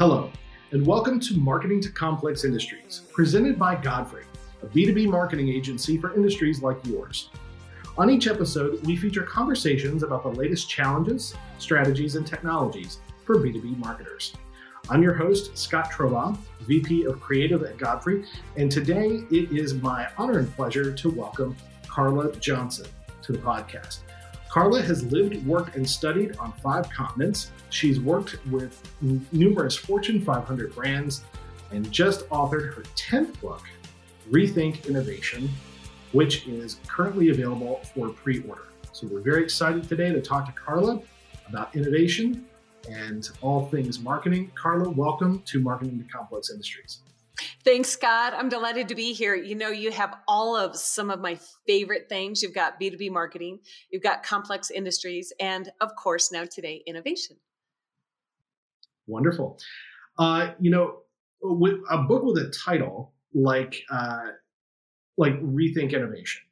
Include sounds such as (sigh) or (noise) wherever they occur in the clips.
Hello, and welcome to Marketing to Complex Industries, presented by Godfrey, a B2B marketing agency for industries like yours. On each episode, we feature conversations about the latest challenges, strategies, and technologies for B2B marketers. I'm your host, Scott Troboff, VP of Creative at Godfrey, and today it is my honor and pleasure to welcome Carla Johnson to the podcast. Carla has lived, worked, and studied on five continents. She's worked with n- numerous Fortune 500 brands and just authored her 10th book, Rethink Innovation, which is currently available for pre order. So we're very excited today to talk to Carla about innovation and all things marketing. Carla, welcome to Marketing to Complex Industries. Thanks, Scott. I'm delighted to be here. You know, you have all of some of my favorite things. You've got B2B marketing, you've got complex industries, and of course, now today, innovation. Wonderful. Uh, you know, with a book with a title like uh, like Rethink Innovation,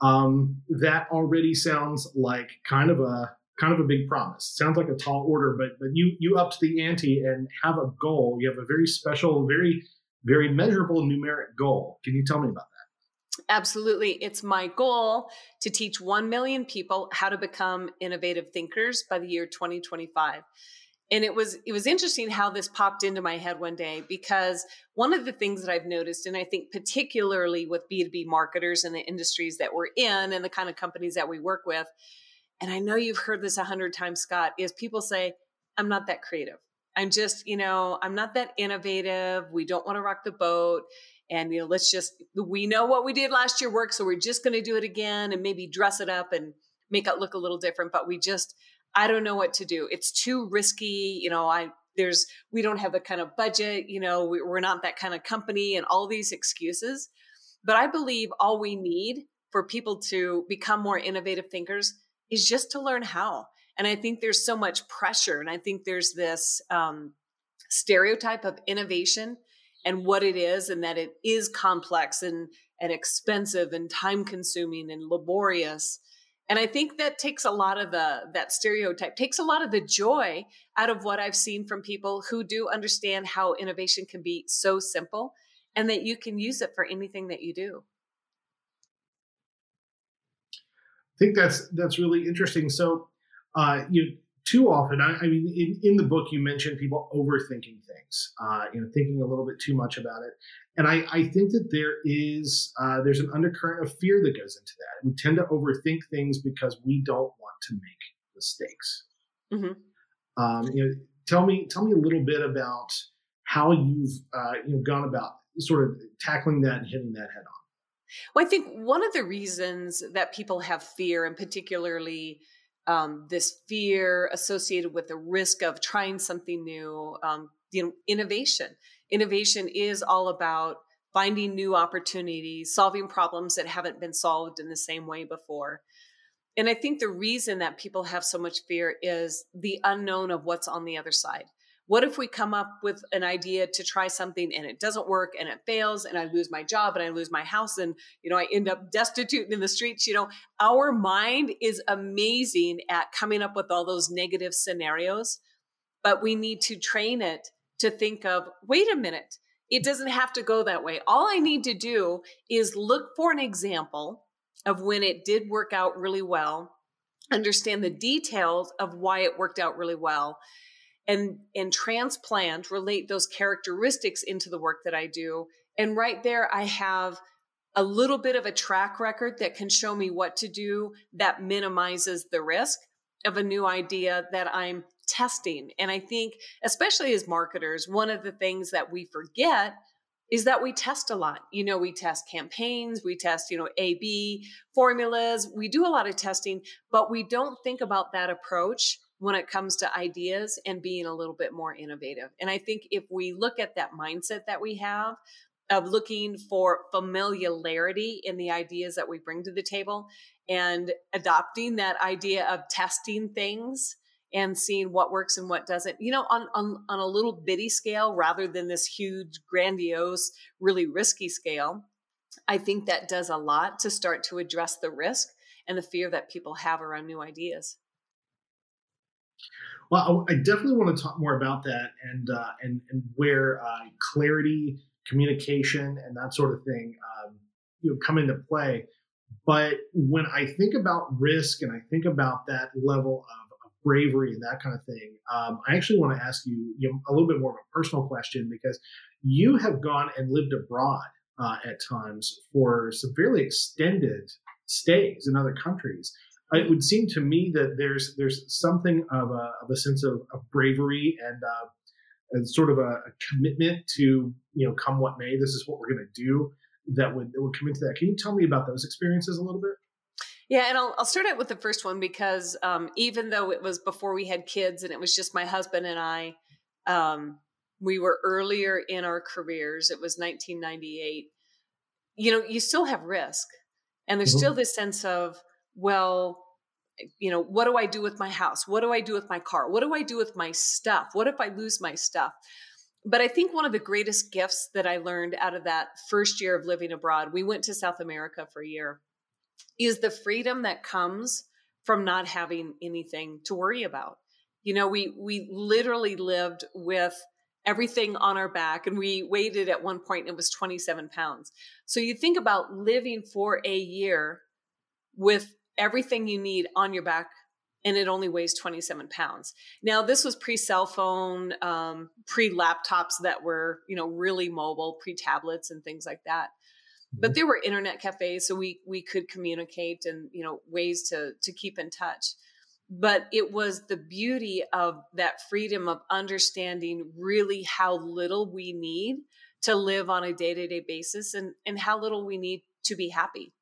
um, that already sounds like kind of a kind of a big promise. Sounds like a tall order, but but you you upped the ante and have a goal. You have a very special, very very measurable numeric goal. Can you tell me about that? Absolutely. It's my goal to teach 1 million people how to become innovative thinkers by the year 2025. And it was it was interesting how this popped into my head one day because one of the things that I've noticed and I think particularly with B2B marketers and the industries that we're in and the kind of companies that we work with and I know you've heard this a hundred times Scott is people say I'm not that creative I'm just, you know, I'm not that innovative. We don't want to rock the boat. And, you know, let's just, we know what we did last year worked. So we're just going to do it again and maybe dress it up and make it look a little different. But we just, I don't know what to do. It's too risky. You know, I, there's, we don't have the kind of budget, you know, we, we're not that kind of company and all these excuses. But I believe all we need for people to become more innovative thinkers is just to learn how. And I think there's so much pressure. And I think there's this um, stereotype of innovation and what it is, and that it is complex and, and expensive and time consuming and laborious. And I think that takes a lot of the that stereotype takes a lot of the joy out of what I've seen from people who do understand how innovation can be so simple and that you can use it for anything that you do. I think that's that's really interesting. So uh, you too often, I, I mean, in, in, the book, you mentioned people overthinking things, uh, you know, thinking a little bit too much about it. And I, I think that there is uh, there's an undercurrent of fear that goes into that. We tend to overthink things because we don't want to make mistakes. Mm-hmm. Um, you know, tell me tell me a little bit about how you've uh, you know gone about sort of tackling that and hitting that head on. Well, I think one of the reasons that people have fear, and particularly um, this fear associated with the risk of trying something new, um, you know, innovation. Innovation is all about finding new opportunities, solving problems that haven't been solved in the same way before. And I think the reason that people have so much fear is the unknown of what's on the other side. What if we come up with an idea to try something and it doesn't work and it fails and I lose my job and I lose my house and you know I end up destitute in the streets, you know, our mind is amazing at coming up with all those negative scenarios, but we need to train it to think of, wait a minute, it doesn't have to go that way. All I need to do is look for an example of when it did work out really well, understand the details of why it worked out really well, and and transplant relate those characteristics into the work that I do. And right there I have a little bit of a track record that can show me what to do that minimizes the risk of a new idea that I'm testing. And I think especially as marketers one of the things that we forget is that we test a lot. You know, we test campaigns, we test, you know, A B formulas, we do a lot of testing, but we don't think about that approach when it comes to ideas and being a little bit more innovative. And I think if we look at that mindset that we have of looking for familiarity in the ideas that we bring to the table and adopting that idea of testing things and seeing what works and what doesn't you know on, on on a little bitty scale rather than this huge grandiose really risky scale i think that does a lot to start to address the risk and the fear that people have around new ideas Well, I definitely want to talk more about that and uh, and and where uh, clarity, communication, and that sort of thing, um, you know, come into play. But when I think about risk and I think about that level of, of bravery and that kind of thing, um, I actually want to ask you, you know, a little bit more of a personal question because you have gone and lived abroad uh, at times for some fairly extended stays in other countries. It would seem to me that there's there's something of a, of a sense of, of bravery and, uh, and sort of a, a, commitment to you know come what may. This is what we're going to do. That would that would come into that. Can you tell me about those experiences a little bit? Yeah, and I'll, I'll start out with the first one because um, even though it was before we had kids and it was just my husband and I, um, we were earlier in our careers. It was 1998. You know, you still have risk, and there's mm-hmm. still this sense of well, you know, what do I do with my house? What do I do with my car? What do I do with my stuff? What if I lose my stuff? But I think one of the greatest gifts that I learned out of that first year of living abroad, we went to South America for a year, is the freedom that comes from not having anything to worry about. You know, we we literally lived with everything on our back and we weighed at one point and it was 27 pounds. So you think about living for a year with everything you need on your back and it only weighs 27 pounds. Now this was pre cell phone um, pre laptops that were you know really mobile pre tablets and things like that. But mm-hmm. there were internet cafes so we we could communicate and you know ways to to keep in touch. But it was the beauty of that freedom of understanding really how little we need to live on a day-to-day basis and and how little we need to be happy.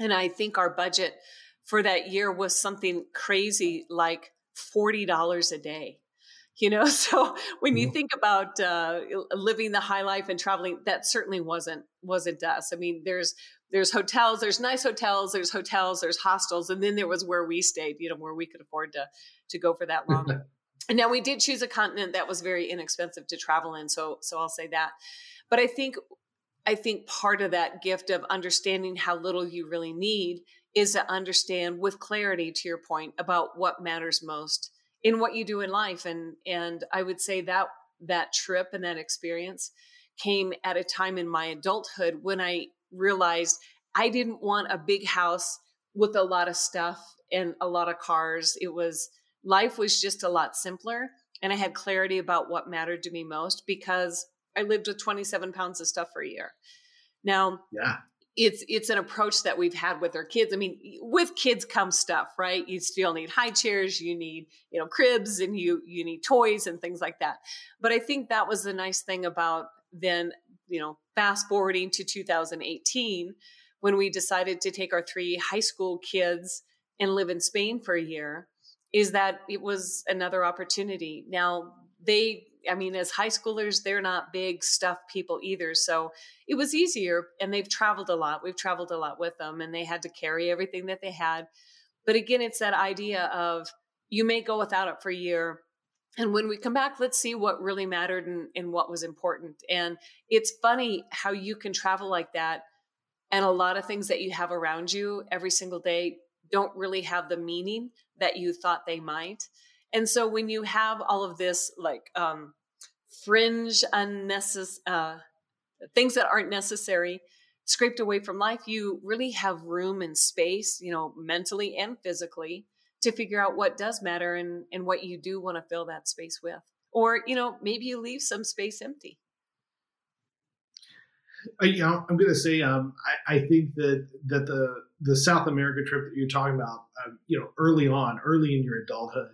And i think our budget for that year was something crazy like $40 a day you know? (laughs) So when you mm-hmm. think about uh, living the high life and traveling that certainly wasn't wasn't us i mean there's there's hotels there's nice hotels there's hotels there's hostels and then there was where we stayed you know where we could afford to to go for that (laughs) long. And now we did choose a continent that was very inexpensive to travel in so so i'll say that. But i think i think part of that gift of understanding how little you really need is to understand with clarity to your point about what matters most in what you do in life. And and i would say that that trip and that experience came at a time in my adulthood when i realized i didn't want a big house with a lot of stuff and a lot of cars. It was life was just a lot simpler and i had clarity about what mattered to me most because i lived with 27 pounds of stuff for a year. Now yeah it's it's an approach that we've had with our kids. I mean, with kids comes stuff, right? You still need high chairs, you need you know cribs, and you you need toys and things like that. But I think that was the nice thing about then you know fast forwarding to 2018 when we decided to take our three high school kids and live in Spain for a year is that it was another opportunity. Now they I mean, as high schoolers, they're not big stuff people either. So it was easier. And they've traveled a lot. We've traveled a lot with them, and they had to carry everything that they had. But again, it's that idea of you may go without it for a year. And when we come back, let's see what really mattered and, and what was important. And it's funny how you can travel like that. And a lot of things that you have around you every single day don't really have the meaning that you thought they might. And so when you have all of this like um, fringe unnecessary uh, things that aren't necessary scraped away from life, you really have room and space, you know, mentally and physically to figure out what does matter and, and what you do want to fill that space with. Or, you know, maybe you leave some space empty. Uh, you know, I'm going to say, um, I, I, think that that the the South America trip that you're talking about, uh, you know, early on, early in your adulthood,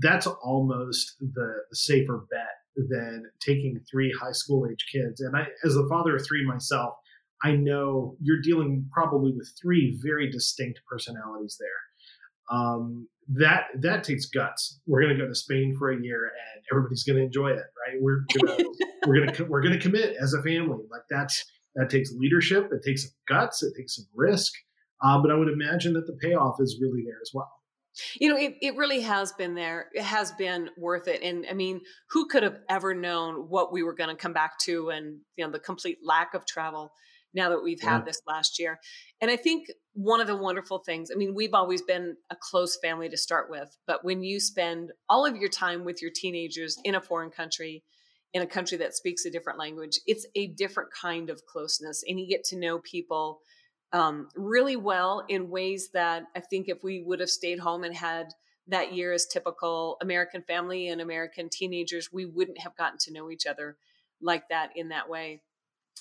that's almost the, the safer bet than taking three high school age kids. And I, as the father of three myself, I know you're dealing probably with three very distinct personalities there. Um, that that takes guts. We're going to go to Spain for a year, and everybody's going to enjoy it, right? We're gonna, (laughs) we're going to we're going to commit as a family. Like that's that takes leadership. It takes guts. It takes some risk. Uh, but I would imagine that the payoff is really there as well. You know, it, it really has been there. It has been worth it. And I mean, who could have ever known what we were going to come back to and, you know, the complete lack of travel. now that we've had this last year. And I think one of the wonderful things, I mean, we've always been a close family to start with, but when you spend all of your time with your teenagers in a foreign country, in a country that speaks a different language, it's a different kind of closeness. And you get to know people um, really well in ways that I think if we would have stayed home and had that year as typical American family and American teenagers, we wouldn't have gotten to know each other like that in that way.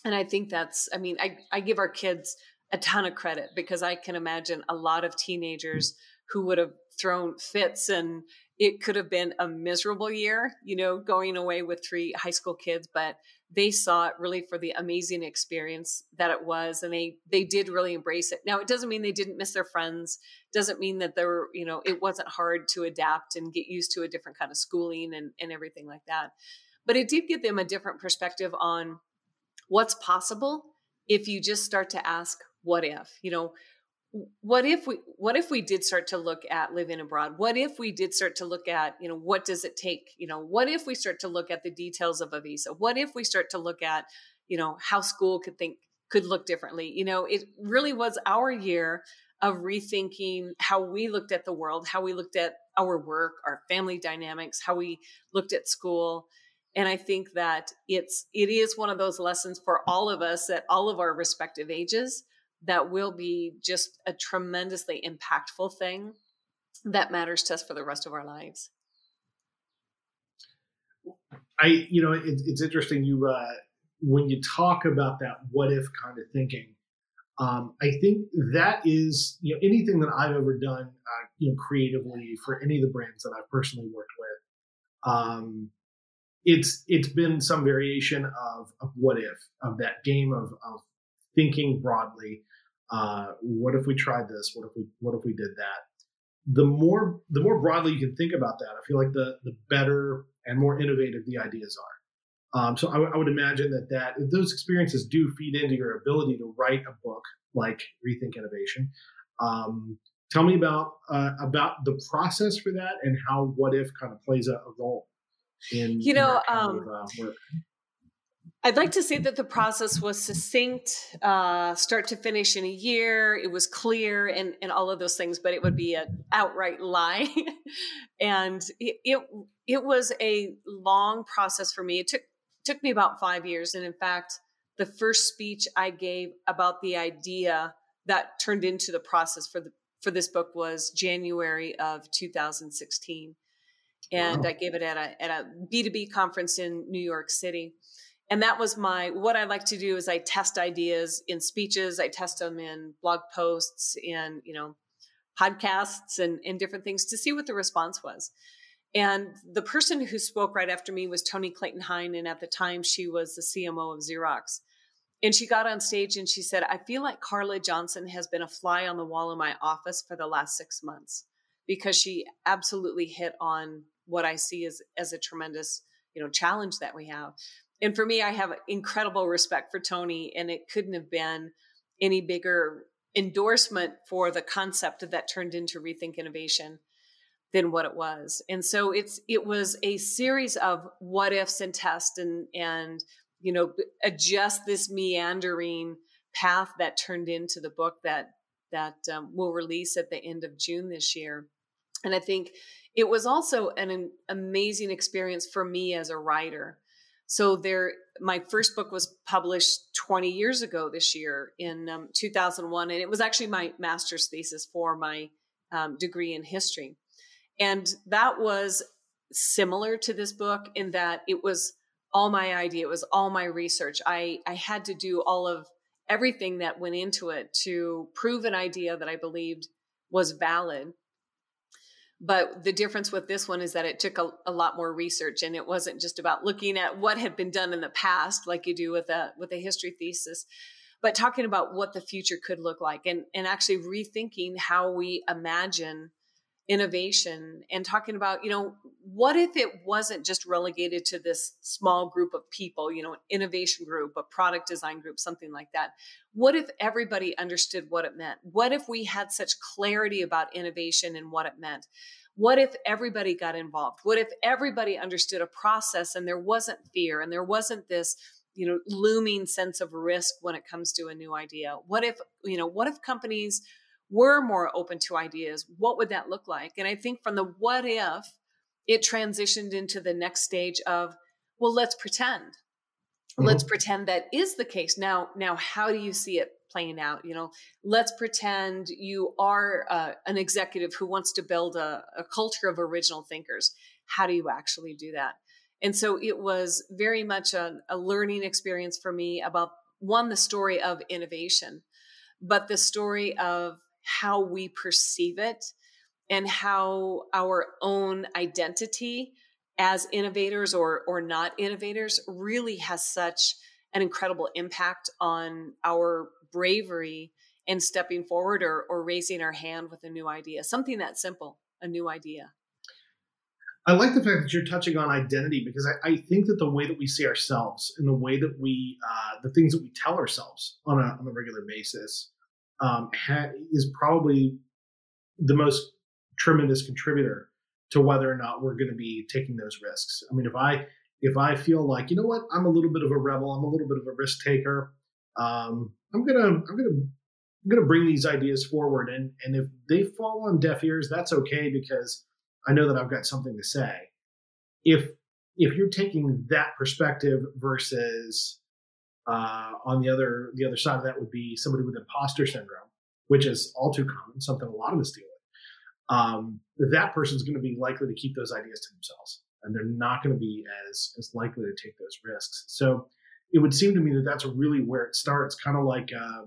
And I think that's, I mean, I, I give our kids a ton of credit because I can imagine a lot of teenagers who would have thrown fits and it could have been a miserable year, you know, going away with three high school kids, but they saw it really for the amazing experience that it was and they they did really embrace it. Now it doesn't mean they didn't miss their friends doesn't mean that there were you know it wasn't hard to adapt and get used to a different kind of schooling and, and everything like that. But it did give them a different perspective on what's possible if you just start to ask what if? You know what if we what if we did start to look at living abroad? What if we did start to look at you know what does it take? You know what if we start to look at the details of a visa? What if we start to look at you know how school could think could look differently? You know it really was our year of rethinking how we looked at the world how we looked at our work our family dynamics how we looked at school. And i think that it's it is one of those lessons for all of us at all of our respective ages that will be just a tremendously impactful thing that matters to us for the rest of our lives. I, you know, it, it's interesting. You, uh, when you talk about that what if kind of thinking, um, I think that is, you know, anything that I've ever done, uh, you know, creatively for any of the brands that I've personally worked with, um, it's it's been some variation of, of what if of that game of, of thinking broadly uh, what if we tried this? What if we what if we did that? The more the more broadly you can think about that, I feel like the the better and more innovative the ideas are. Um, so I, w- I would imagine that that those experiences do feed into your ability to write a book like Rethink Innovation. Um, tell me about uh, about the process for that and how What If kind of plays a, a role in you know um, of, uh, I'd like to say that the process was succinct, uh, start to finish in a year. It was clear and, and all of those things, but it would be an outright lie. (laughs) and it, it, it was a long process for me. It took took me about five years, and in fact, the first speech I gave about the idea that turned into the process for the for this book was January of 2016, and wow. I gave it at a at a B two B conference in New York City and that was my what i like to do is i test ideas in speeches i test them in blog posts and you know podcasts and, and different things to see what the response was. And the person who spoke right after me was toni clayton hine and at the time she was the cmo of xerox. And she got on stage and she said i feel like carla johnson has been a fly on the wall in my office for the last six months because she absolutely hit on what i see as, as a tremendous you know challenge that we have and for me, I have incredible respect for Toni, and it couldn't have been any bigger endorsement for the concept that turned into rethink innovation than what it was. And so it's it was a series of what ifs and tests and and you know adjust this meandering path that turned into the book that that um, will release at the end of June this year. And I think it was also an, an amazing experience for me as a writer so there, my first book was published 20 years ago this year in um, 2001, and it was actually my master's thesis for my um, degree in history. And that was similar to this book in that it was all my idea, it was all my research. I, I had to do all of everything that went into it to prove an idea that I believed was valid but the difference with this one is that it took a, a, lot more research and it wasn't just about looking at what had been done in the past like you do with a with a history thesis but talking about what the future could look like and and actually rethinking how we imagine innovation and talking about you know what if it wasn't just relegated to this small group of people you know an innovation group a product design group something like that? What if everybody understood what it meant? What if we had such clarity about innovation and what it meant? What if everybody got involved? What if everybody understood a process and there wasn't fear and there wasn't this you know looming sense of risk when it comes to a new idea? What if you know what if companies were more open to ideas what would that look like? And i think from the what if it transitioned into the next stage of well let's pretend. Mm-hmm. let's pretend that is the case. Now now how do you see it playing out? You know let's pretend you are uh, an executive who wants to build a, a culture of original thinkers. How do you actually do that? And so it was very much a, a learning experience for me about one, the story of innovation, but the story of how we perceive it and how our own identity as innovators or or not innovators really has such an incredible impact on our bravery in stepping forward or, or raising our hand with a new idea something that simple a new idea. I like the fact that you're touching on identity because I, I, think that the way that we see ourselves and the way that we, uh, the things that we tell ourselves on a, on a regular basis, um, ha- is probably the most tremendous contributor to whether or not we're going to be taking those risks. I mean, if I if I feel like you know what, I'm a little bit of a rebel, I'm a little bit of a risk taker, um, I'm gonna I'm gonna I'm gonna bring these ideas forward, and and if they fall on deaf ears, that's okay because I know that I've got something to say. If if you're taking that perspective versus uh, on the other the other side of that would be somebody with imposter syndrome, which is all too common, something a lot of us deal with. Um, that person's going to be likely to keep those ideas to themselves, and they're not going to be as as likely to take those risks. So it would seem to me that that's really where it starts, kind of like. Uh,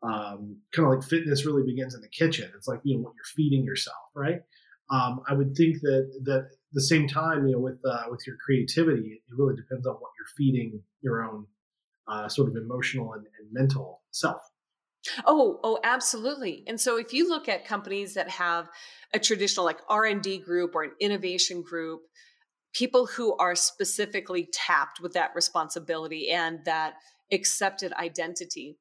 um, kind of like fitness really begins in the kitchen. It's like you know what you're feeding yourself, right? um, I would think that that at the same time, you know, with uh, with your creativity, it really depends on what you're feeding your own uh, sort of emotional and, and mental self. Oh, oh, absolutely. And so if you look at companies that have a traditional like R&D group or an innovation group, people who are specifically tapped with that responsibility and that accepted identity,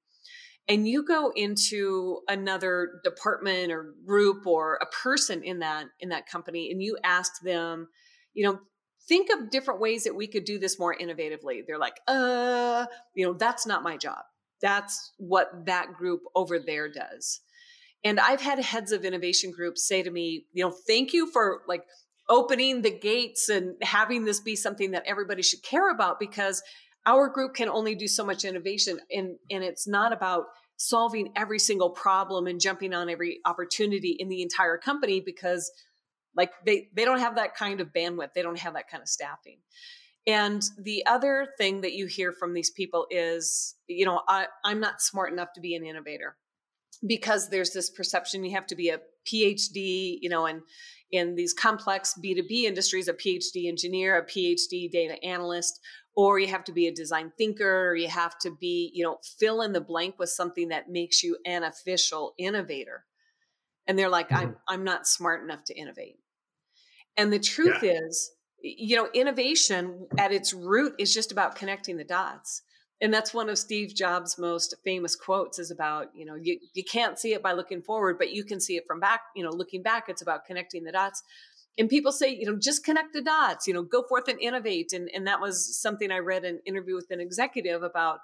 and you go into another department or group or a person in that in that company and you ask them you know think of different ways that we could do this more innovatively. They're like uh you know that's not my job. That's what that group over there does. And i've had heads of innovation groups say to me you know thank you for like opening the gates and having this be something that everybody should care about because our group can only do so much innovation and and it's not about solving every single problem and jumping on every opportunity in the entire company because like they they don't have that kind of bandwidth. They don't have that kind of staffing. And the other thing that you hear from these people is you know I, i'm not smart enough to be an innovator because there's this perception you have to be a phd you know and in these complex b2b industries a phd engineer a phd data analyst or you have to be a design thinker or you have to be you know fill in the blank with something that makes you an official innovator. And they're like mm-hmm. i'm i'm not smart enough to innovate and the truth yeah. is you know innovation at its root is just about connecting the dots and that's one of steve jobs most famous quotes is about you know you, you can't see it by looking forward but you can see it from back you know looking back it's about connecting the dots and people say, you know, just connect the dots, you know, go forth and innovate. And, and that was something I read an interview with an executive about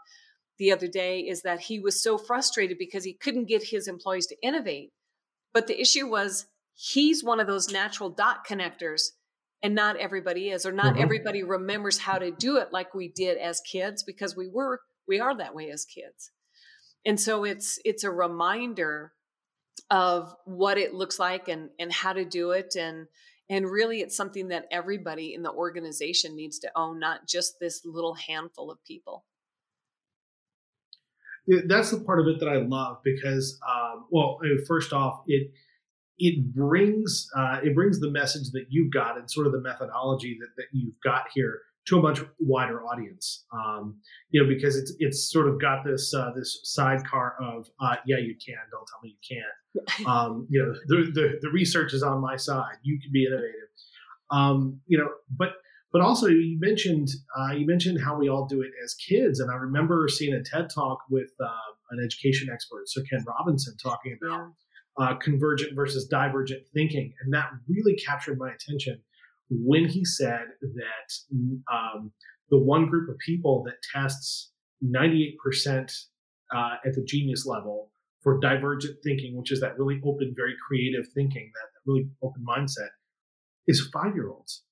the other day is that he was so frustrated because he couldn't get his employees to innovate. But the issue was he's one of those natural dot connectors and not everybody is or not mm-hmm. everybody remembers how to do it like we did as kids because we were we are that way as kids. And so it's it's a reminder of what it looks like and and how to do it and and really, it's something that everybody in the organization needs to own, not just this little handful of people. That's the part of it that I love because, um, well, first off, it it brings uh, it brings the message that you've got and sort of the methodology that, that you've got here to a much wider audience. Um, you know, because it's it's sort of got this uh, this sidecar of uh, yeah, you can. Don't tell me you can't. (laughs) Um, you know, the, the, the research is on my side. You can be innovative. Um, you know, but but also you mentioned uh, you mentioned how we all do it as kids, and I remember seeing a TED talk with uh, an education expert, Sir Ken Robinson, talking about uh, convergent versus divergent thinking, and that really captured my attention when he said that um, the one group of people that tests 98% uh, at the genius level for divergent thinking, which is that really open, very creative thinking, that really open mindset, is five year olds.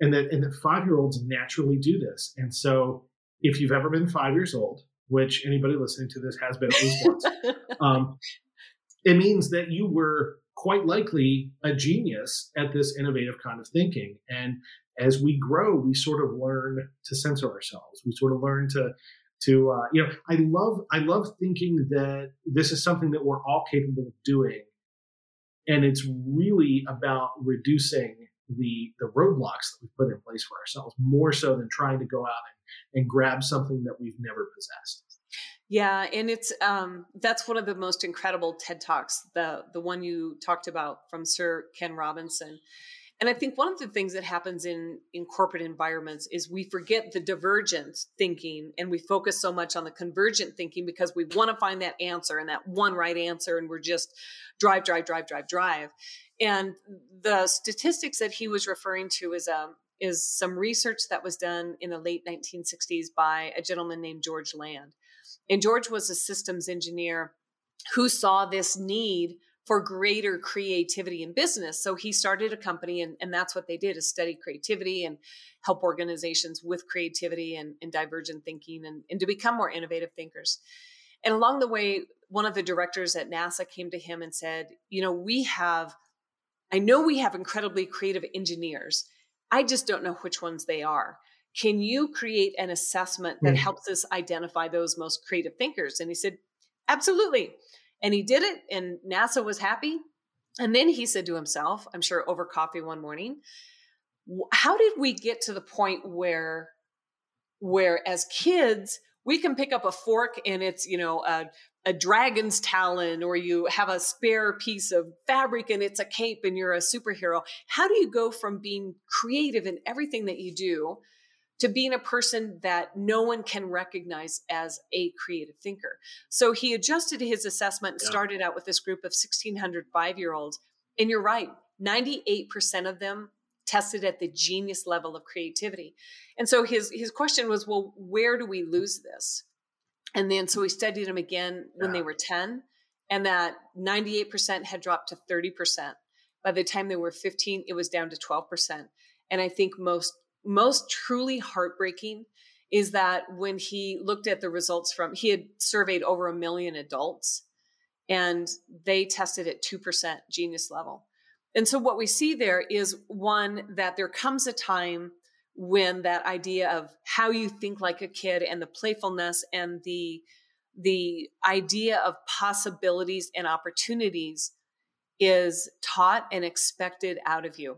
And that, and that five year olds naturally do this. And so if you've ever been five years old, which anybody listening to this has been at least once, (laughs) um, it means that you were quite likely a genius at this innovative kind of thinking. And as we grow, we sort of learn to censor ourselves. We sort of learn to to uh, you know i love i love thinking that this is something that we're all capable of doing and it's really about reducing the the roadblocks that we put in place for ourselves more so than trying to go out and, and grab something that we've never possessed yeah and it's um that's one of the most incredible ted talks the the one you talked about from sir ken robinson and I think one of the things that happens in in corporate environments is we forget the divergent thinking and we focus so much on the convergent thinking because we want to find that answer and that one right answer and we're just drive drive drive drive drive. And the statistics that he was referring to is um is some research that was done in the late 1960s by a gentleman named George Land. And George was a systems engineer who saw this need for greater creativity in business. So he started a company and, and that's what they did is study creativity and help organizations with creativity and, and divergent thinking and, and to become more innovative thinkers. And along the way, one of the directors at NASA came to him and said, you know, we have, I know we have incredibly creative engineers. I just don't know which ones they are. Can you create an assessment that mm. helps us identify those most creative thinkers? And he said, absolutely. And he did it, and NASA was happy. And then he said to himself, I'm sure over coffee one morning, how did we get to the point where where as kids we can pick up a fork and it's you know a, a dragon's talon or you have a spare piece of fabric and it's a cape and you're a superhero how do you go from being creative in everything that you do to being a person that no one can recognize as a creative thinker. So he adjusted his assessment and yeah. started out with this group of 1,600 five year olds. And you're right, 98% of them tested at the genius level of creativity. And so his, his question was, well, where do we lose this? And then so we studied them again when yeah. they were 10, and that 98% had dropped to 30%. By the time they were 15, it was down to 12%. And I think most most truly heartbreaking is that when he looked at the results from he had surveyed over a million adults and they tested at 2% genius level. And so what we see there is one that there comes a time when that idea of how you think like a kid and the playfulness and the the idea of possibilities and opportunities is taught and expected out of you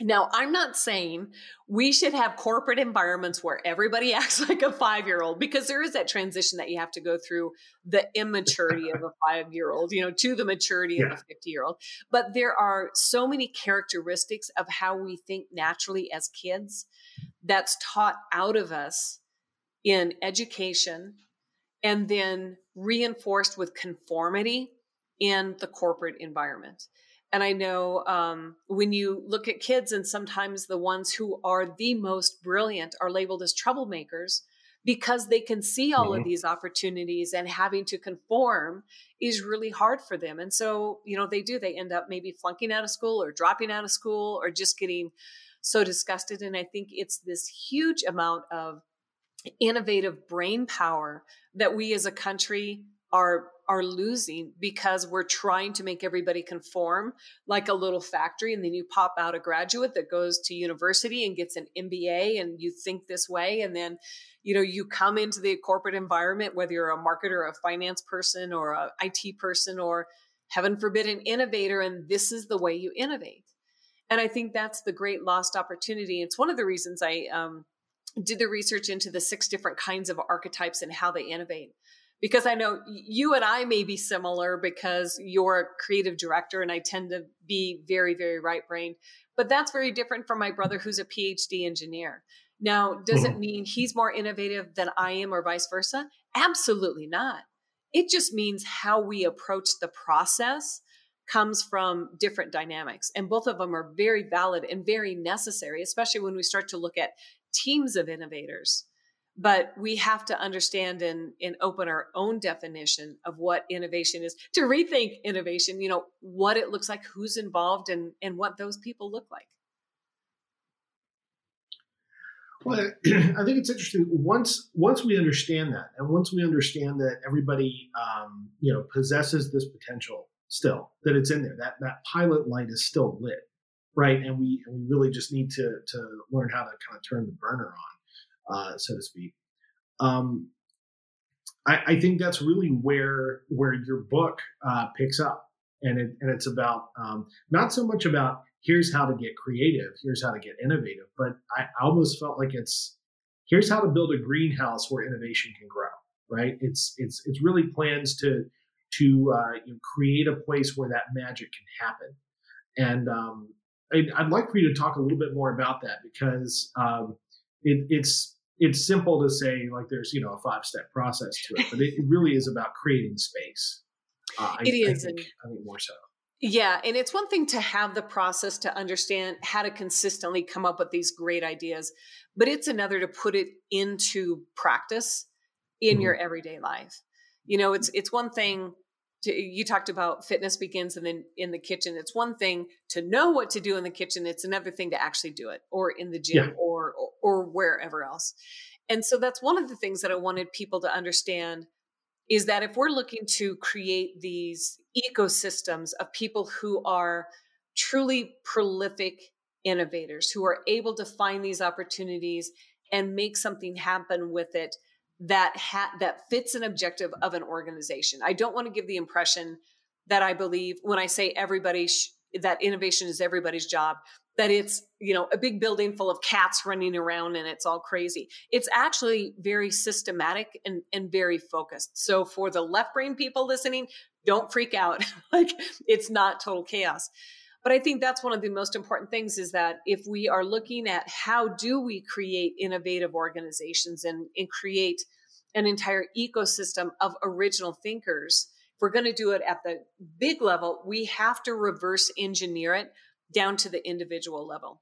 now, I'm not saying we should have corporate environments where everybody (laughs) acts like a five year old because there is that transition that you have to go through the immaturity of a five year old, you know, to the maturity yeah. of a 50 year old. But there are so many characteristics of how we think naturally as kids that's taught out of us in education and then reinforced with conformity in the corporate environment. And I know um, when you look at kids, and sometimes the ones who are the most brilliant are labeled as troublemakers because they can see all mm-hmm. of these opportunities and having to conform is really hard for them. And so, you know, they do, they end up maybe flunking out of school or dropping out of school or just getting so disgusted. And I think it's this huge amount of innovative brain power that we as a country are are losing because we're trying to make everybody conform like a little factory and then you pop out a graduate that goes to university and gets an MBA and you think this way and then you know you come into the corporate environment whether you're a marketer a finance person or a IT person or heaven forbid an innovator and this is the way you innovate. And I think that's the great lost opportunity. It's one of the reasons I um, did the research into the six different kinds of archetypes and how they innovate because I know you and I may be similar because you're a creative director and I tend to be very, very right brained. But that's very different from my brother who's a PhD engineer. Now, does it mm-hmm. mean he's more innovative than I am or vice versa? Absolutely not. It just means how we approach the process comes from different dynamics. And both of them are very valid and very necessary, especially when we start to look at teams of innovators but we have to understand and, and open our own definition of what innovation is to rethink innovation you know what it looks like who's involved and and what those people look like. Well (clears throat) i think it's interesting once once we understand that and once we understand that everybody um, you know possesses this potential still that it's in there that that pilot light is still lit right? And we and we really just need to to learn how to kind of turn the burner on uh, so to speak. Um, I, I, think that's really where where your book uh, picks up, and it, and it's about um, not so much about here's how to get creative, here's how to get innovative, but I almost felt like it's here's how to build a greenhouse where innovation can grow. Right? It's it's it's really plans to to uh, you know, create a place where that magic can happen, and um, I'd, I'd, like for you to talk a little bit more about that because um, it, it's it's simple to say like there's you know a five step process to it, but it, it, really is about creating space. Uh, it I, is, I think, I think more so. Yeah, and it's one thing to have the process to understand how to consistently come up with these great ideas, but it's another to put it into practice in mm-hmm. your everyday life. You know, it's it's one thing to, you talked about fitness begins in the, in the kitchen. It's one thing to know what to do in the kitchen. It's another thing to actually do it or in the gym yeah. Or, wherever else. And so that's one of the things that I wanted people to understand is that if we're looking to create these ecosystems of people who are truly prolific innovators, who are able to find these opportunities and make something happen with it, that ha- that fits an objective of an organization. I don't want to give the impression that I believe when I say everybody sh- that innovation is everybody's job that it's you know a big building full of cats running around and it's all crazy. It's actually very systematic and, and very focused. So for the left brain people listening don't freak out. (laughs) Like it's not total chaos. But i think that's one of the most important things is that if we are looking at how do we create innovative organizations and, and create an entire ecosystem of original thinkers if we're going to do it at the big level we have to reverse engineer it down to the individual level.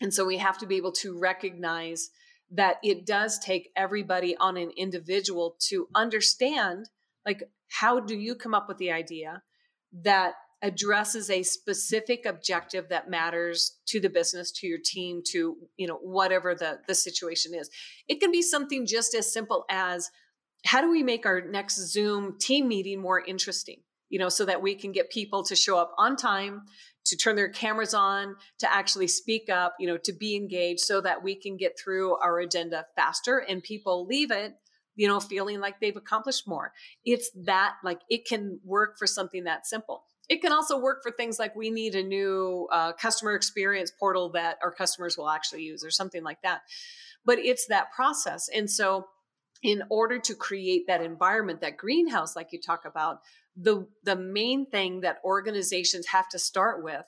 And so we have to be able to recognize that it does take everybody on an individual to understand like how do you come up with the idea that addresses a specific objective that matters to the business to your team to you know whatever the the situation is? It can be something just as simple as how do we make our next zoom team meeting more interesting? You know so that we can get people to show up on time to turn their cameras on to actually speak up you know to be engaged so that we can get through our agenda faster and people leave it you know feeling like they've accomplished more it's that like it can work for something that simple it can also work for things like we need a new uh, customer experience portal that our customers will actually use or something like that. But it's that process. And so, in order to create that environment, that greenhouse, like you talk about, the, the main thing that organizations have to start with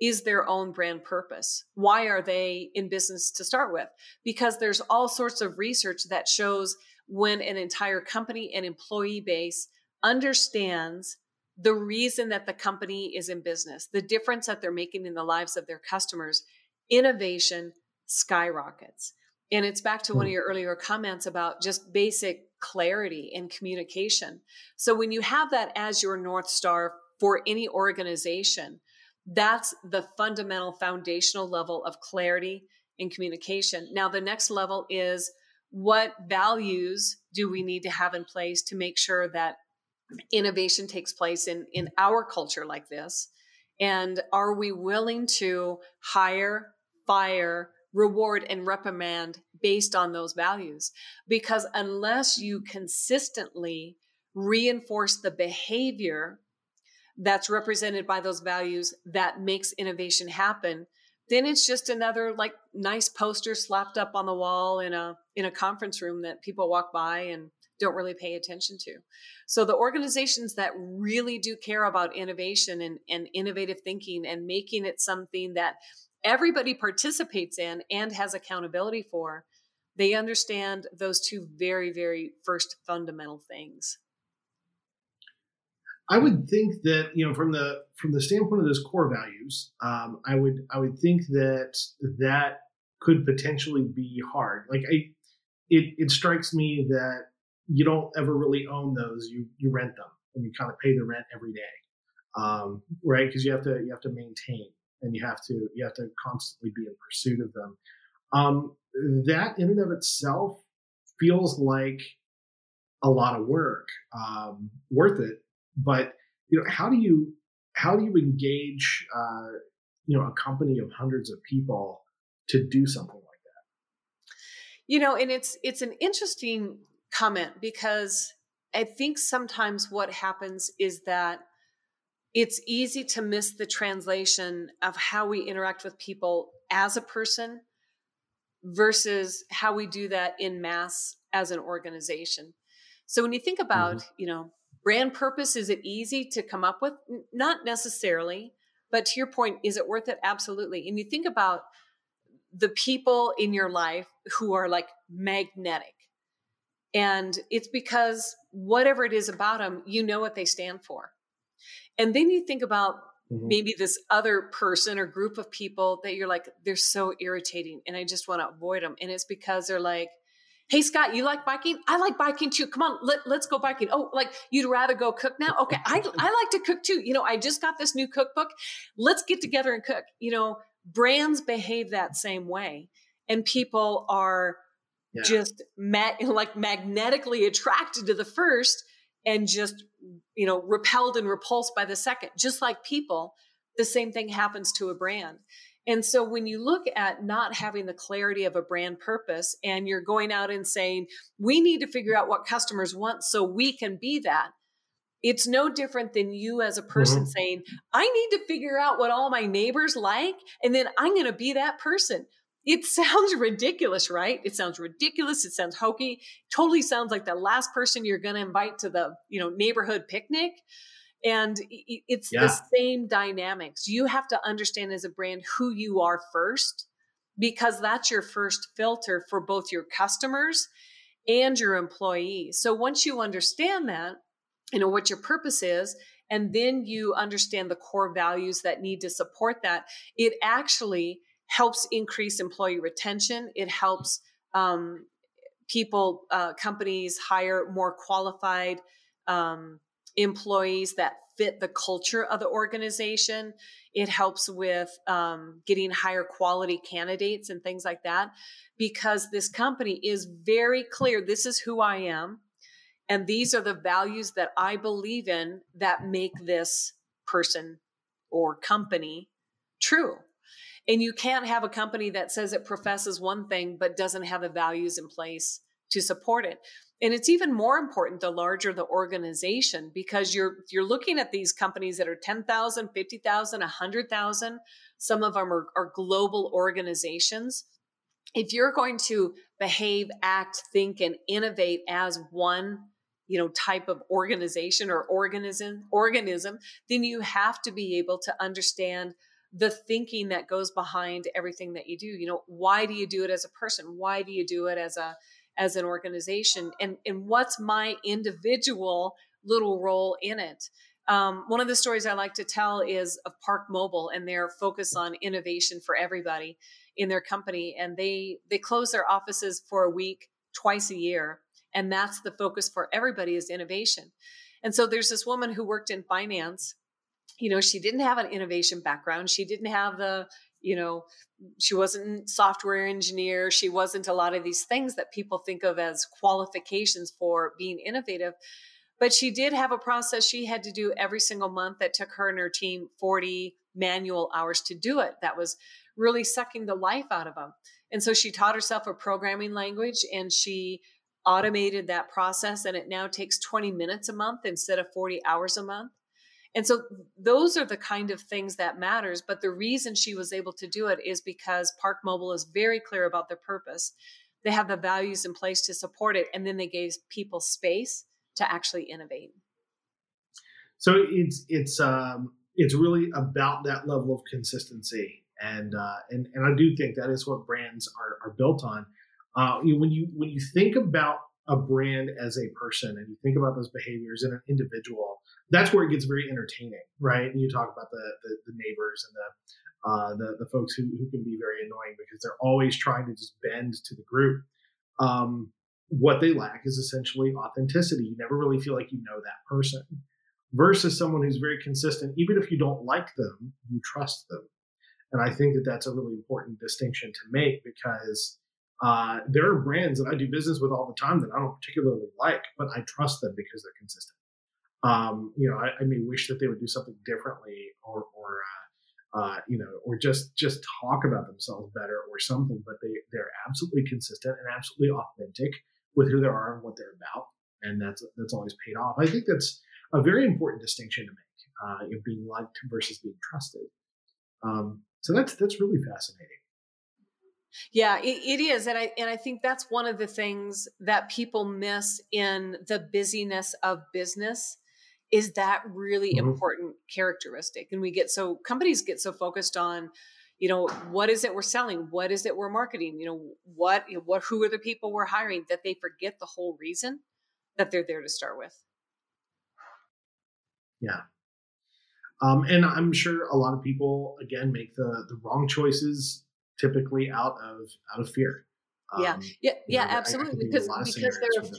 is their own brand purpose. Why are they in business to start with? Because there's all sorts of research that shows when an entire company and employee base understands the reason that the company is in business, the difference that they're making in the lives of their customers, innovation skyrockets. And it's back to one of hmm. your earlier comments about just basic clarity in communication. So when you have that as your North Star for any organization, that's the fundamental foundational level of clarity in communication. Now, the next level is what values do we need to have in place to make sure that innovation takes place in in our culture like this and are we willing to hire fire reward and reprimand based on those values because unless you consistently reinforce the behavior that's represented by those values that makes innovation happen then it's just another like nice poster slapped up on the wall in a in a conference room that people walk by and don't really pay attention to. So the organizations that really do care about innovation and, and innovative thinking and making it something that everybody participates in and has accountability for, they understand those two very, very first fundamental things. I would think that you know from the from the standpoint of those core values, um, I would I would think that that could potentially be hard. Like I it it strikes me that you don't ever really own those. You you rent them and you kind of pay the rent every day, um, right? Because you have to you have to maintain and you have to you have to constantly be in pursuit of them. Um, that in and of itself feels like a lot of work, um, worth it. But you know, how do you how do you engage uh, you know a company of hundreds of people to do something like that? You know, and it's it's an interesting comment because I think sometimes what happens is that it's easy to miss the translation of how we interact with people as a person versus how we do that in mass as an organization. So when you think about, mm-hmm. you know, brand purpose, is it easy to come up with? Not necessarily, but to your point, is it worth it? Absolutely. And you think about the people in your life who are like magnetic. And it's because whatever it is about them, you know what they stand for. And then you think about mm-hmm. maybe this other person or group of people that you're like, they're so irritating and I just want to avoid them. And it's because they're like, Hey Scott, you like biking? I like biking too. Come on, let, let's go biking. Oh, like you'd rather go cook now? Okay, I, (laughs) I like to cook too. You know, I just got this new cookbook. Let's get together and cook. You know, brands behave that same way, and people are yeah. just ma- (laughs) like magnetically attracted to the first and just you know repelled and repulsed by the second. Just like people the same thing happens to a brand. And so when you look at not having the clarity of a brand purpose and you're going out and saying we need to figure out what customers want so we can be that it's no different than you as a person mm-hmm. saying i need to figure out what all my neighbors like and then i'm going to be that person it sounds (laughs) ridiculous, right? It sounds ridiculous. It sounds hokey. Totally sounds like the last person you're going to invite to the, you know, neighborhood picnic. And it's yeah. the same dynamics. You have to understand as a brand who you are first because that's your first filter for both your customers and your employees. So once you understand that, you know what your purpose is, and then you understand the core values that need to support that, it actually helps increase employee retention. It helps um, people, uh, companies hire more qualified um, employees that fit the culture of the organization. It helps with um, getting higher quality candidates and things like that because this company is very clear this is who I am. And these are the values that I believe in that make this person or company true. And you can't have a company that says it professes one thing but doesn't have the values in place to support it. And it's even more important the larger the organization because you're you're looking at these companies that are 10,000, 50,000, 100,000. Some of them are, are global organizations. If you're going to behave, act, think and innovate as one you know type of organization or organism organism then you have to be able to understand the thinking that goes behind everything that you do you know why do you do it as a person? Why do you do it as a as an organization? And and what's my individual little role in it? Um, one of the stories i like to tell is of ParkMobile and their focus on innovation for everybody in their company. And they they close their offices for a week twice a year. And that's the focus for everybody is innovation. And so there's this woman who worked in finance you know she didn't have an innovation background. She didn't have the you know she wasn't software engineer. She wasn't a lot of these things that people think of as qualifications for being innovative. But she did have a process she had to do every single month that took her and her team 40 manual hours to do it that was really sucking the life out of them and so she taught herself a programming language and she automated that process and it now takes 20 minutes a month instead of 40 hours a month and so those are the kind of things that matters. But the reason she was able to do it is because ParkMobile is very clear about their purpose. They have the values in place to support it, and then they gave people space to actually innovate. So it's it's um, it's really about that level of consistency, and uh, and and I do think that is what brands are, are built on. Uh, you, when you when you think about a brand as a person and you think about those behaviors in an individual, that's where it gets very entertaining, right? And you talk about the the, the neighbors and the uh, the the folks who, who can be very annoying because they're always trying to just bend to the group. Um, what they lack is essentially authenticity. You never really feel like you know that person versus someone who's very consistent. Even if you don't like them, you trust them. And I think that that's a really important distinction to make because uh, there are brands that I do business with all the time that I don't particularly like, but I trust them because they're consistent. Um, you know, I, I, may wish that they would do something differently, or, or uh, uh, you know, or just just talk about themselves better, or something. But they they're absolutely consistent and absolutely authentic with who they are and what they're about, and that's that's always paid off. I think that's a very important distinction to make, uh, you know, being liked versus being trusted. Um, so that's that's really fascinating. Yeah, it, it is, and I and I think that's one of the things that people miss in the busyness of business is that really mm-hmm. important characteristic. And we get so companies get so focused on, you know, what is it we're selling, what is it we're marketing, you know, what you know, what who are the people we're hiring that they forget the whole reason that they're there to start with. Yeah. Um, and I'm sure a lot of people again make the the wrong choices typically out of out of fear. Um, yeah, yeah, yeah, know, absolutely. Because because they're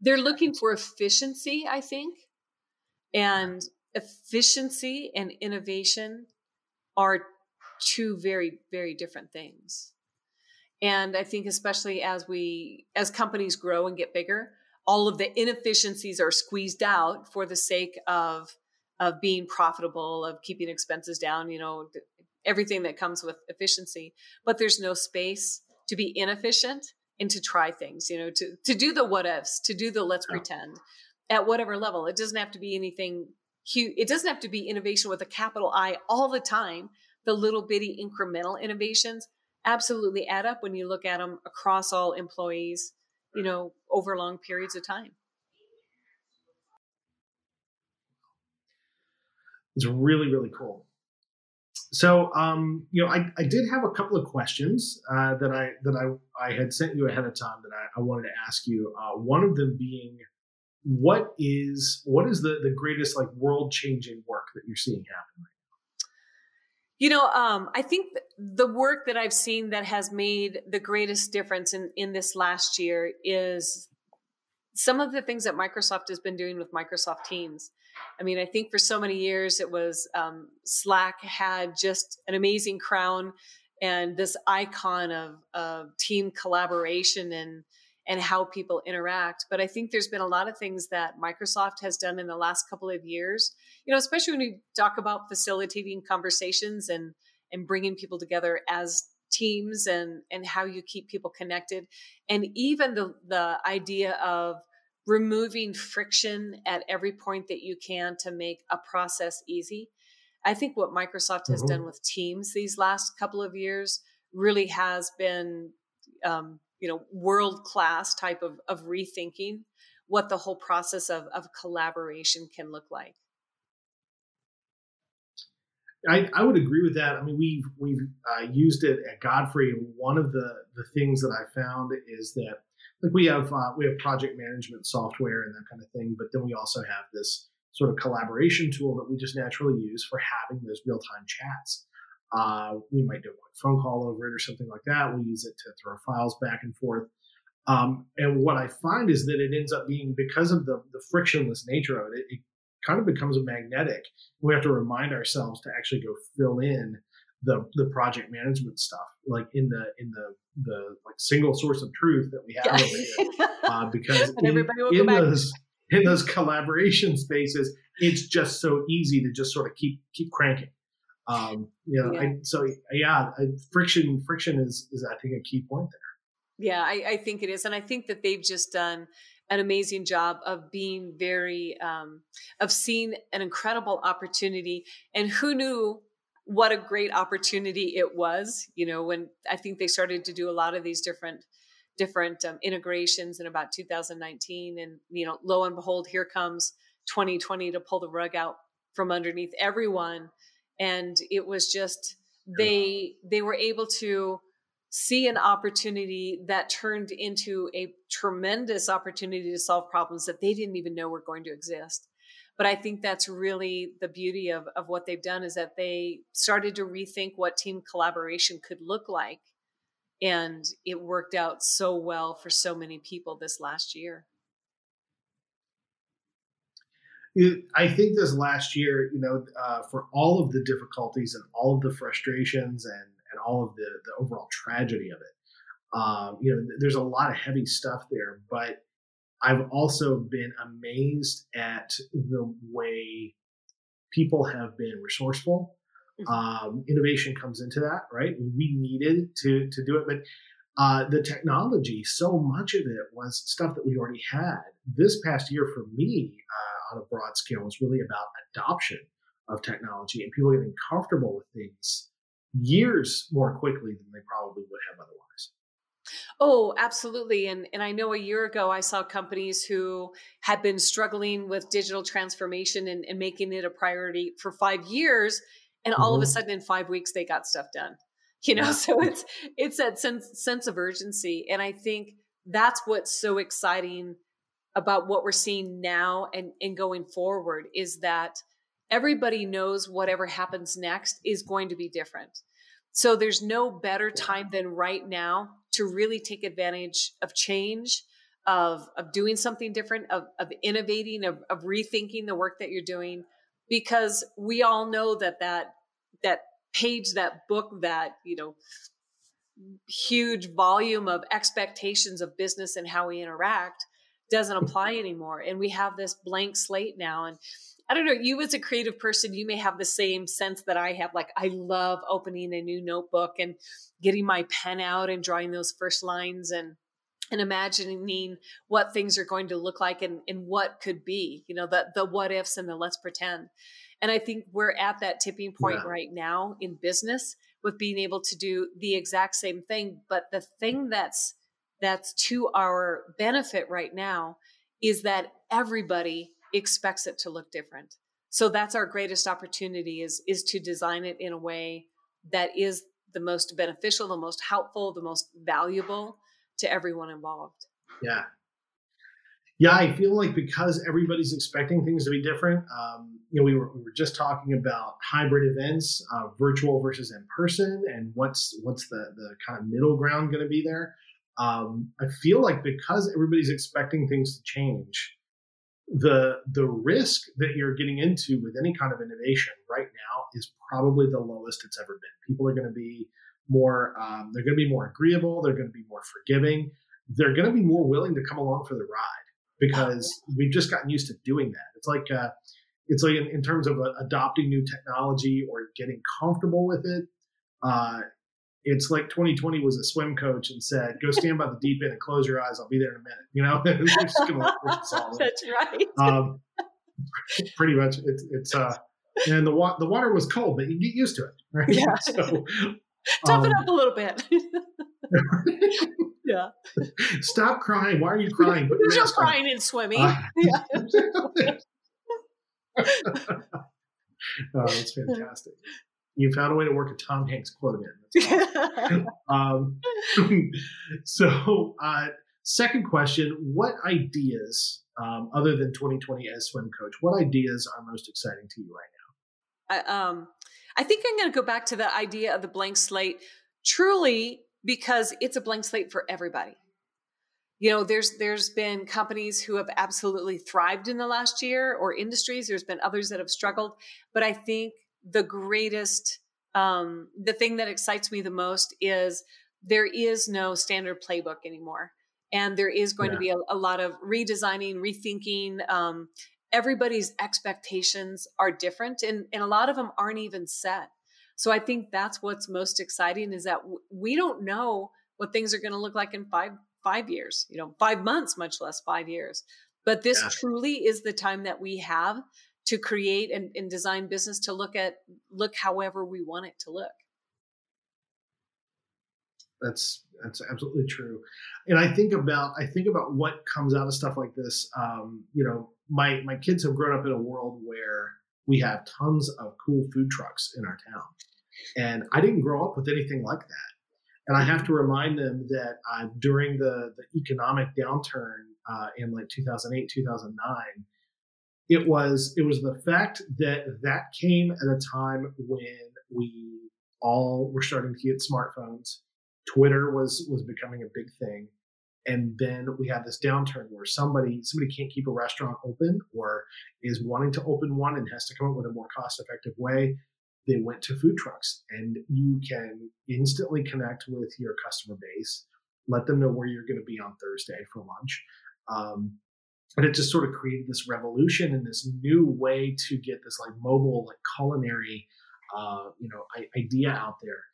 they're looking for efficiency, I think, and efficiency and innovation are two very very different things. And I think especially as we as companies grow and get bigger, all of the inefficiencies are squeezed out for the sake of of being profitable, of keeping expenses down, you know, everything that comes with efficiency. But there's no space to be inefficient and to try things, you know, to, to do the what ifs, to do the let's pretend at whatever level. It doesn't have to be anything huge. It doesn't have to be innovation with a capital I all the time. The little bitty incremental innovations absolutely add up when you look at them across all employees, you know, over long periods of time. It's really, really cool. So, um, you know, I, I did have a couple of questions uh, that I that I, I had sent you ahead of time that I, I wanted to ask you. Uh, one of them being, what is what is the the greatest like world changing work that you're seeing happen You know, um, I think the work that I've seen that has made the greatest difference in in this last year is some of the things that Microsoft has been doing with Microsoft Teams. I mean, I think for so many years it was um, Slack had just an amazing crown and this icon of, of team collaboration and and how people interact. But I think there's been a lot of things that Microsoft has done in the last couple of years. You know, especially when you talk about facilitating conversations and and bringing people together as teams and and how you keep people connected and even the the idea of removing friction at every point that you can to make a process easy. I think what Microsoft has mm-hmm. done with Teams these last couple of years really has been, um, you know, world class type of, of rethinking what the whole process of, of collaboration can look like. I, I would agree with that. I mean, we've we've uh, used it at Godfrey. One of the the things that I found is that like we have uh, we have project management software and that kind of thing, but then we also have this sort of collaboration tool that we just naturally use for having those real time chats. Uh, we might do a quick phone call over it or something like that. We'll use it to throw files back and forth. Um, and what I find is that it ends up being because of the, the frictionless nature of it, it, it kind of becomes a magnetic. We have to remind ourselves to actually go fill in the the project management stuff, like in the in the the like single source of truth that we have yeah. over here, (laughs) uh, because in, in those in those collaboration spaces, it's just so easy to just sort of keep keep cranking. Um, you know, yeah. I, so yeah, I, friction friction is is I think a key point there. Yeah, I, I, think it is, and I think that they've just done an amazing job of being very um, of seeing an incredible opportunity. And who knew what a great opportunity it was you know when i think they started to do a lot of these different different um, integrations in about 2019 and you know lo and behold here comes 2020 to pull the rug out from underneath everyone and it was just they they were able to see an opportunity that turned into a tremendous opportunity to solve problems that they didn't even know were going to exist but I think that's really the beauty of, of what they've done is that they started to rethink what team collaboration could look like and it worked out so well for so many people this last year. I think this last year, you know, uh, for all of the difficulties and all of the frustrations and and all of the the overall tragedy of it, um, you know, there's a lot of heavy stuff there. But I've also been amazed at the way people have been resourceful. Mm-hmm. Um, innovation comes into that, right? We needed to to do it, but uh, the technology, so much of it was stuff that we already had. This past year for me, uh, on a broad scale was really about adoption of technology and people getting comfortable with things years more quickly than they probably would have otherwise. Oh, absolutely. And and I know a year ago I saw companies who had been struggling with digital transformation and, and making it a priority for five years. And all mm-hmm. of a mm-hmm. sudden in five weeks they got stuff done. You know, yeah. so it's it's that sense sense of urgency. And I think that's what's so exciting about what we're seeing now and, and going forward is that everybody knows whatever happens next is going to be different. So there's no better time than right now to really take advantage of change, of, of doing something different, of, of innovating, of, of rethinking the work that you're doing, because we all know that that, that page, that book, that, you know, huge volume of expectations of business and how we interact doesn't apply anymore. And we have this blank slate now. And I don't know, you as a creative person, you may have the same sense that I have. Like, I love opening a new notebook and getting my pen out and drawing those first lines and and imagining what things are going to look like and, and what could be, you know, the the what ifs and the let's pretend. And I think we're at that tipping point yeah. right now in business with being able to do the exact same thing. But the thing that's that's to our benefit right now is that everybody expects it to look different. So that's our greatest opportunity is is to design it in a way that is the most beneficial, the most helpful, the most valuable to everyone involved. Yeah. Yeah, I feel like because everybody's expecting things to be different, um, you know, we were, we were just talking about hybrid events, uh, virtual versus in person, and what's what's the the kind of middle ground going to be there um, I feel like because everybody's expecting things to change, the the risk that you're getting into with any kind of innovation right now is probably the lowest it's ever been. People are going to be more um, they're going to be more agreeable. They're going to be more forgiving. They're going to be more willing to come along for the ride because we've just gotten used to doing that. It's like uh, it's like in, in terms of uh, adopting new technology or getting comfortable with it. Uh, it's like 2020 was a swim coach and said, "Go stand by the deep end and close your eyes. I'll be there in a minute." You know, (laughs) (laughs) That's right. Um, pretty much, it's it's uh, and the water the water was cold, but you get used to it, right? Yeah. (laughs) So, Toughen um, up a little bit. yeah. Stop crying. Why are you crying? There's no crying in swimming. Uh, yeah. oh, that's fantastic you found a way to work a Tom Hanks quote in. (laughs) Awesome. um, (laughs) so, uh, second question: What ideas, um, other than 2020 as swim coach, what ideas are most exciting to you right now? I, um, I think I'm going to go back to the idea of the blank slate, truly because it's a blank slate for everybody. You know, there's there's been companies who have absolutely thrived in the last year, or industries. There's been others that have struggled, but I think the greatest um, the thing that excites me the most is there is no standard playbook anymore and there is going yeah. to be a, a, lot of redesigning rethinking um, everybody's expectations are different and, and a lot of them aren't even set so i think that's what's most exciting is that w- we don't know what things are going to look like in five five years you know five months much less five years but this yeah. truly is the time that we have to create and, and design business to look at look however we want it to look. That's that's absolutely true. And i think about i think about what comes out of stuff like this um, you know my my kids have grown up in a world where we have tons of cool food trucks in our town. And i didn't grow up with anything like that. And i have to remind them that uh, during the the economic downturn uh, in like 2008 2009 it was it was the fact that that came at a time when we all were starting to get smartphones Twitter was was becoming a big thing, and then we had this downturn where somebody somebody can't keep a restaurant open or is wanting to open one and has to come up with a more cost effective way. They went to food trucks, and you can instantly connect with your customer base, let them know where you're going to be on Thursday for lunch. Um, and it just sort of created this revolution and this new way to get this like mobile like culinary uh, you know idea out there.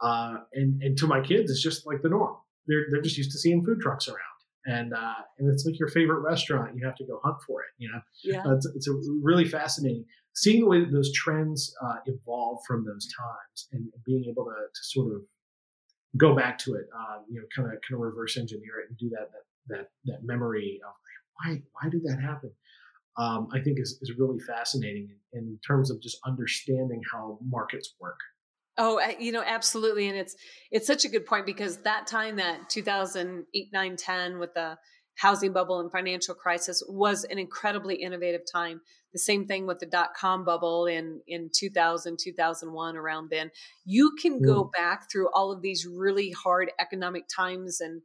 Uh, and and to my kids it's just like the norm. They're they're just used to seeing food trucks around. And uh, and it's like your favorite restaurant. You have to go hunt for it you know? Yeah. Uh, it's, it's a really fascinating seeing the way that those trends uh, evolve from those times and being able to, to sort of go back to it uh, you know kind of kind of reverse engineer it and do that that that, that memory of why why did that happen? Um, I think is, is really fascinating in, in terms of just understanding how markets work. Oh, you know, absolutely, and it's it's such a good point because that time that 2008, 9, 10 with the housing bubble and financial crisis was an incredibly innovative time. The same thing with the dot com bubble in in 2000, 2001 around then. You can go mm. back through all of these really hard economic times and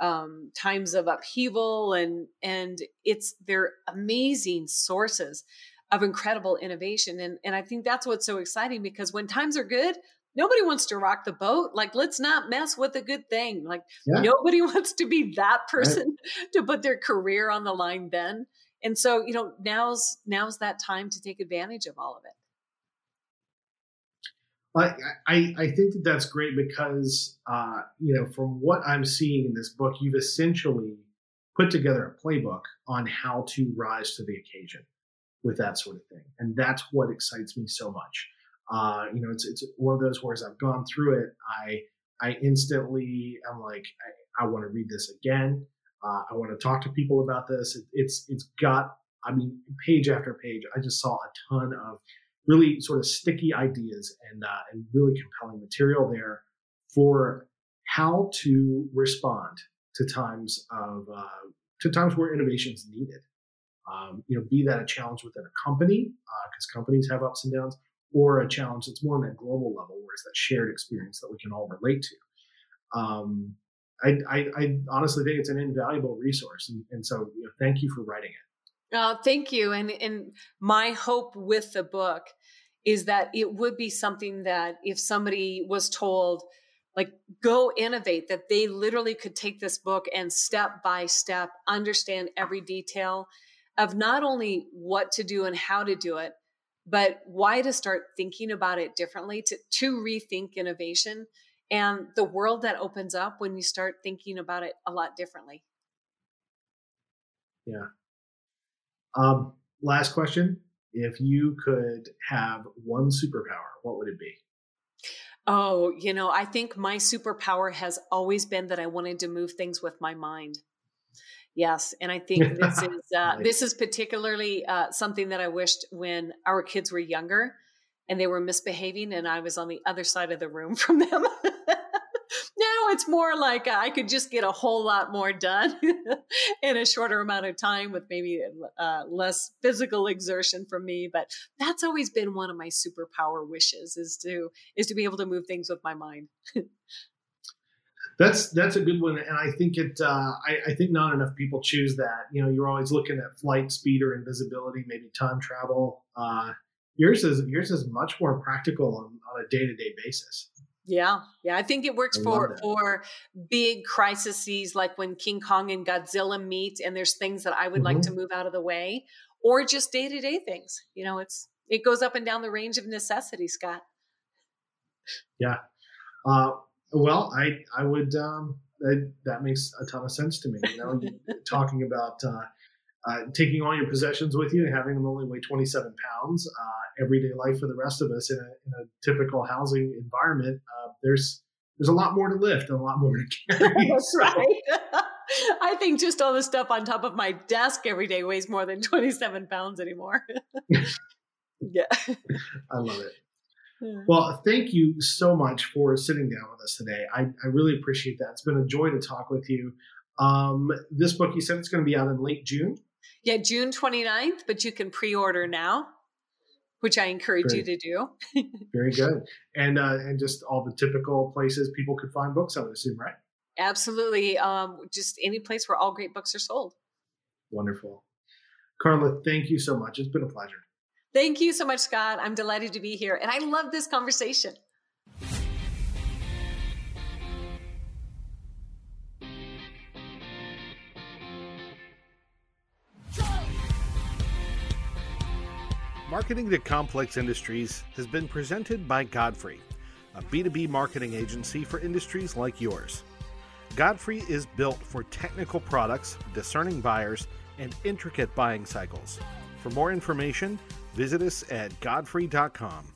um, times of upheaval and and it's they're amazing sources of incredible innovation. And and I think that's what's so exciting because when times are good nobody wants to rock the boat. Like let's not mess with a good thing. Like yeah. nobody (laughs) wants to be that person right. (laughs) to put their career on the line then. And so you know now's now's that time to take advantage of all of it I, I, I think that that's great because, uh, you know, from what I'm seeing in this book, you've essentially put together a playbook on how to rise to the occasion with that sort of thing. And that's what excites me so much. Uh, you know, it's, it's one of those where as I've gone through it, I, I instantly, I'm like, I, I want to read this again. Uh, I want to talk to people about this. It, it's, it's got, I mean, page after page, I just saw a ton of really sort of sticky ideas and, uh, and really compelling material there for how to respond to times of uh, to times where innovation is needed. Um, you know, be that a challenge within a company because uh, companies have ups and downs, or a challenge that's more on that global level, where it's that shared experience that we can all relate to. Um, I, I, I, honestly think it's an invaluable resource, and, and so you know, thank you for writing it. Oh, thank you. And and my hope with the book is that it would be something that if somebody was told, like, go innovate, that they literally could take this book and step by step understand every detail of not only what to do and how to do it, but why to start thinking about it differently, to, to rethink innovation and the world that opens up when you start thinking about it a lot differently. Yeah, um, last question. If you could have one superpower, what would it be? Oh, you know, I think my superpower has always been that I wanted to move things with my mind. Yes, and I think this (laughs) is uh, this is particularly uh, something that I wished when our kids were younger and they were misbehaving, and I was on the other side of the room (laughs) from them. It's more like uh, I could just get a whole lot more done (laughs) in a shorter amount of time with maybe uh, less physical exertion from me. But that's always been one of my superpower wishes is to is to be able to move things with my mind. that's that's a good one, and I think it. Uh, I, I, think not enough people choose that. You know, you're always looking at flight speed or invisibility, maybe time travel. Uh, yours is yours is much more practical on, on a day to day basis. Yeah, yeah, I think it works I for for big crises like when King Kong and Godzilla meet, and there's things that I would mm-hmm. like to move out of the way, or just day to day things. You know, it's it goes up and down the range of necessity, Scott. Yeah, uh, well, I I would um, that, that makes a ton of sense to me. You know, talking about uh, uh, taking all your possessions with you and having them only weigh 27 pounds, uh, everyday life for the rest of us in a, in a typical housing environment, uh, there's there's a lot more to lift and a lot more to (laughs) carry. That's (laughs) so. right. (laughs) I think just all the stuff on top of my desk every day weighs more than 27 pounds anymore. yeah. I love it. Well, thank you so much for sitting down with us today. I, I really appreciate that. It's been a joy to talk with you. Um, this book, you said it's going to be out in late June. Yeah, June 29th, but you can pre order now. which I encourage Great. you to do. (laughs) Very good. And uh, and just all the typical places people could find books, I would assume, right? Absolutely. Um, just any place where all great books are sold. Wonderful. Carla, thank you so much. It's been a pleasure. Thank you so much, Scott. I'm delighted to be here. And I love this conversation. Marketing to Complex Industries has been presented by Godfrey, a B2B marketing agency for industries like yours. Godfrey is built for technical products, discerning buyers, and intricate buying cycles. For more information, visit us at godfrey.com.